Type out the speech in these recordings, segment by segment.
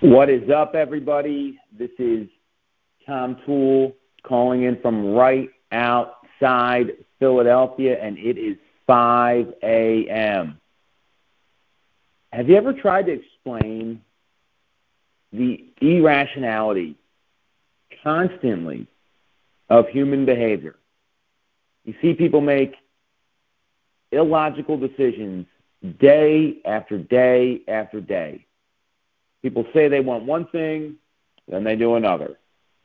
What is up, everybody? This is Tom Tool calling in from right outside Philadelphia, and it is 5 a.m. Have you ever tried to explain the irrationality constantly of human behavior? You see people make illogical decisions day after day after day. People say they want one thing, then they do another,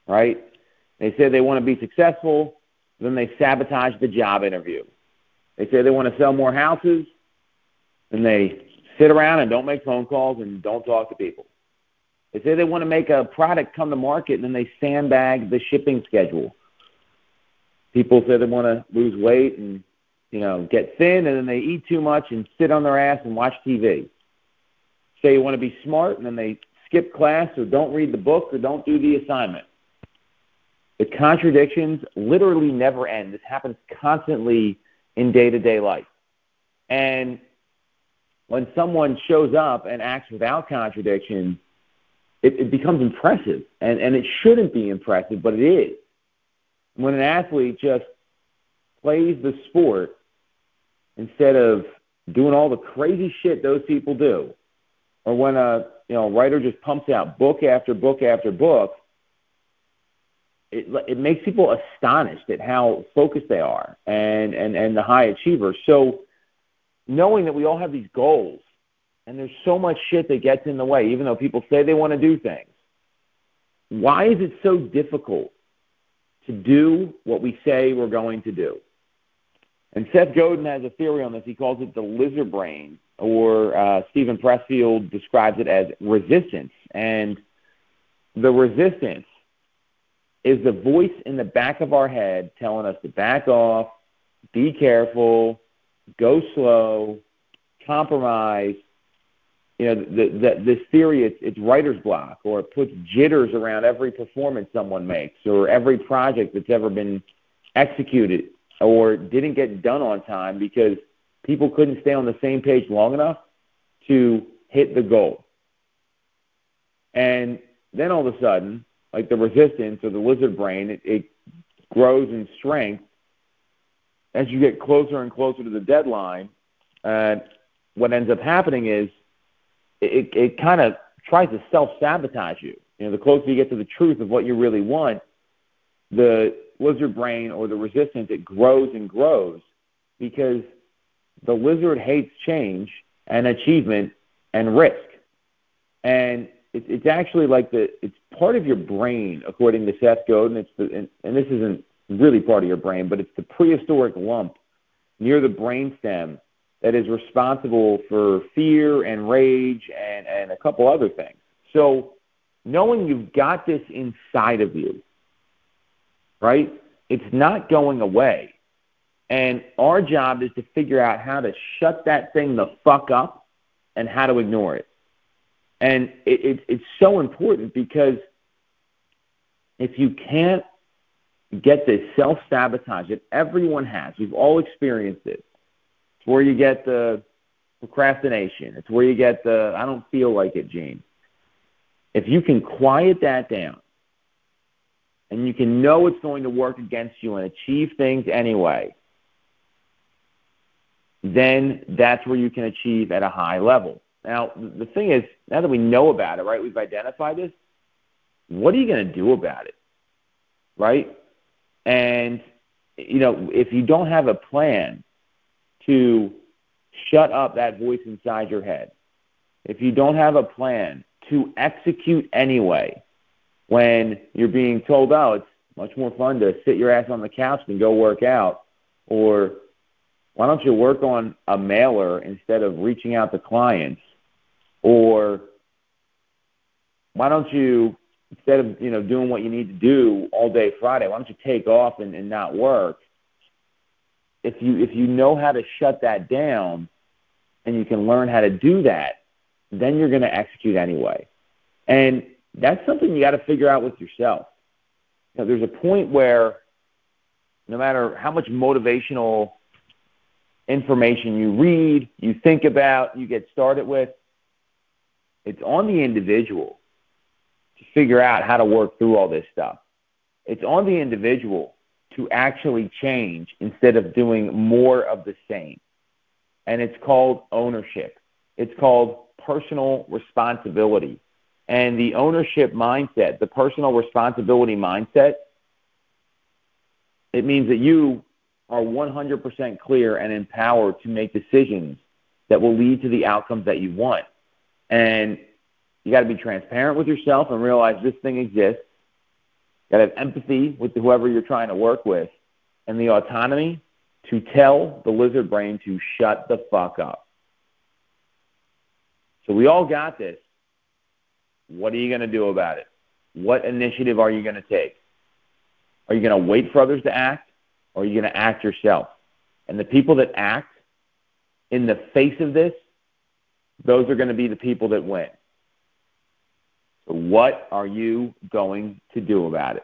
right? They say they want to be successful, then they sabotage the job interview. They say they want to sell more houses, then they sit around and don't make phone calls and don't talk to people. They say they want to make a product come to market, and then they sandbag the shipping schedule. People say they want to lose weight and you know get thin, and then they eat too much and sit on their ass and watch TV say you want to be smart and then they skip class or don't read the book or don't do the assignment. The contradictions literally never end. This happens constantly in day to day life. And when someone shows up and acts without contradiction, it, it becomes impressive. And, and it shouldn't be impressive, but it is. When an athlete just plays the sport instead of doing all the crazy shit those people do, or when a you know writer just pumps out book after book after book, it it makes people astonished at how focused they are and and and the high achievers. So knowing that we all have these goals and there's so much shit that gets in the way, even though people say they want to do things. Why is it so difficult to do what we say we're going to do? And Seth Godin has a theory on this. He calls it the lizard brain or uh, Steven Pressfield describes it as resistance. And the resistance is the voice in the back of our head telling us to back off, be careful, go slow, compromise. You know, the, the, this theory, it's, it's writer's block, or it puts jitters around every performance someone makes, or every project that's ever been executed, or didn't get done on time because – people couldn't stay on the same page long enough to hit the goal. And then all of a sudden, like the resistance or the lizard brain, it, it grows in strength as you get closer and closer to the deadline. And what ends up happening is it, it kind of tries to self sabotage you. You know, the closer you get to the truth of what you really want, the lizard brain or the resistance it grows and grows because the lizard hates change and achievement and risk. And it, it's actually like the it's part of your brain, according to Seth Godin. It's the and, and this isn't really part of your brain, but it's the prehistoric lump near the brainstem that is responsible for fear and rage and, and a couple other things. So knowing you've got this inside of you, right? It's not going away. And our job is to figure out how to shut that thing the fuck up and how to ignore it. And it, it, it's so important because if you can't get this self sabotage that everyone has, we've all experienced it. It's where you get the procrastination. It's where you get the I don't feel like it, Gene. If you can quiet that down and you can know it's going to work against you and achieve things anyway, then that's where you can achieve at a high level. Now, the thing is, now that we know about it, right, we've identified this, what are you going to do about it? Right? And, you know, if you don't have a plan to shut up that voice inside your head, if you don't have a plan to execute anyway, when you're being told, oh, it's much more fun to sit your ass on the couch than go work out, or why don't you work on a mailer instead of reaching out to clients? Or why don't you instead of you know doing what you need to do all day Friday, why don't you take off and, and not work? If you if you know how to shut that down and you can learn how to do that, then you're going to execute anyway. And that's something you got to figure out with yourself. You know, there's a point where no matter how much motivational information you read, you think about, you get started with. It's on the individual to figure out how to work through all this stuff. It's on the individual to actually change instead of doing more of the same. And it's called ownership. It's called personal responsibility. And the ownership mindset, the personal responsibility mindset, it means that you are 100% clear and empowered to make decisions that will lead to the outcomes that you want. And you got to be transparent with yourself and realize this thing exists. You got to have empathy with whoever you're trying to work with and the autonomy to tell the lizard brain to shut the fuck up. So we all got this. What are you going to do about it? What initiative are you going to take? Are you going to wait for others to act or are you going to act yourself? And the people that act in the face of this, those are going to be the people that win. So what are you going to do about it?